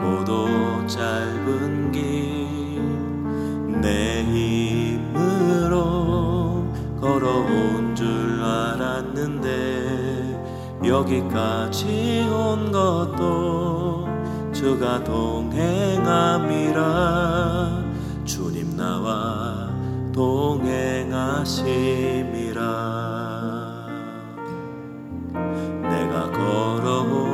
길고도 짧은 길 내 힘으로 걸어온 줄 알았는데 여기까지 온 것도 주가 동행함이라 주님 나와 동행하심이라 내가 걸어온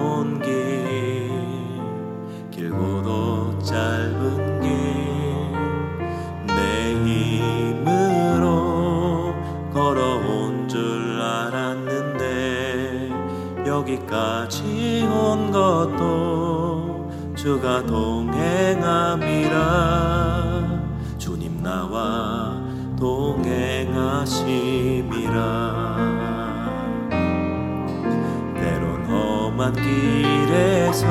여기까지 온 것도 주가 동행함이라. 주님 나와 동행하심이라. 때론 험한 길에서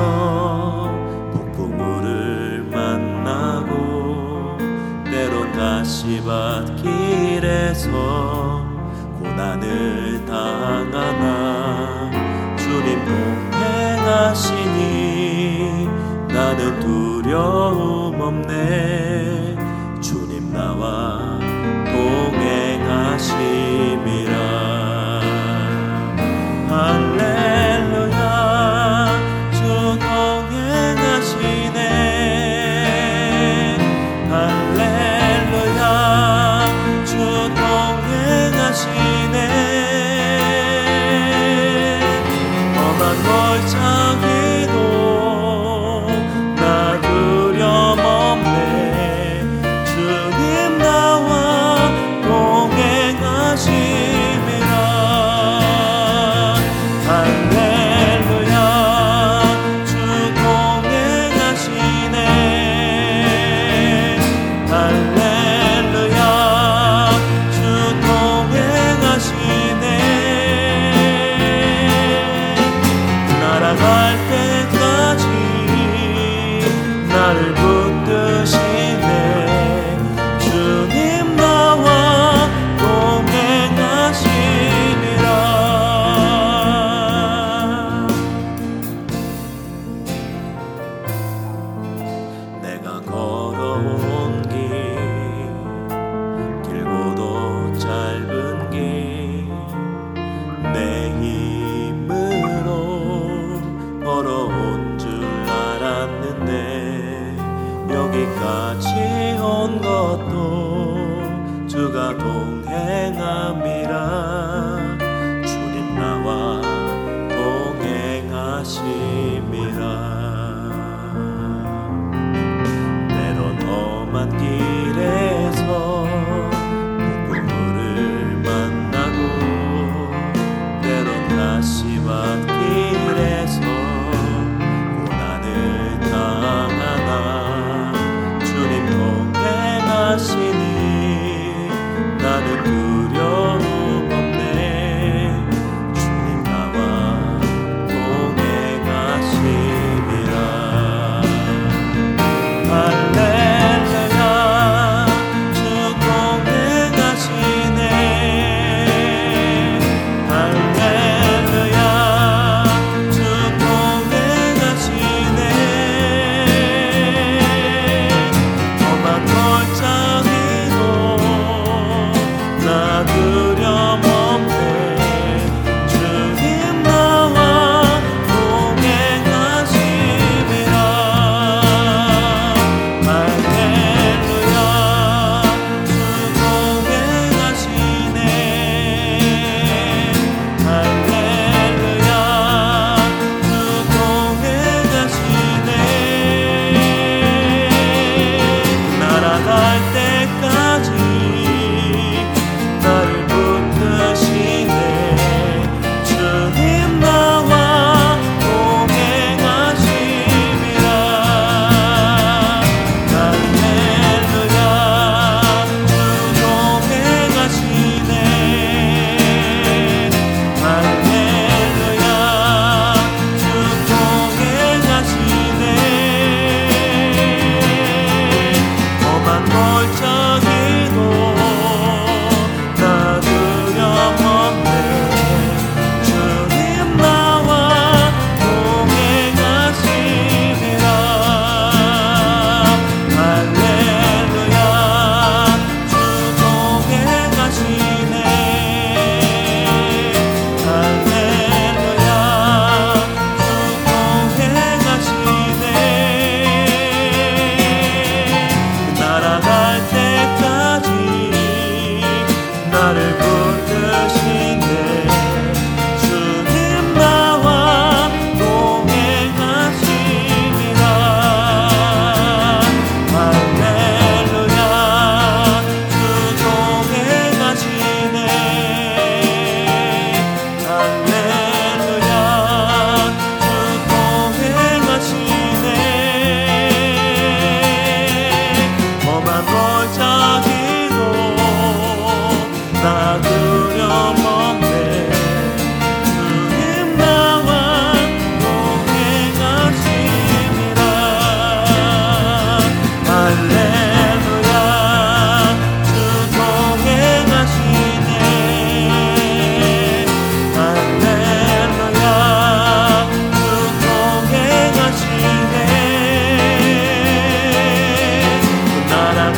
폭풍우를 만나고 때론 다시 밭 길에서 passing. another book. 모든 것도 주가 동행함이라. 주님 나와 동행하심이라. 때론 험한 길에서 누구를 만나고 때론 다시 만나 parte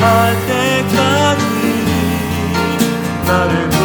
갈 때까지 나를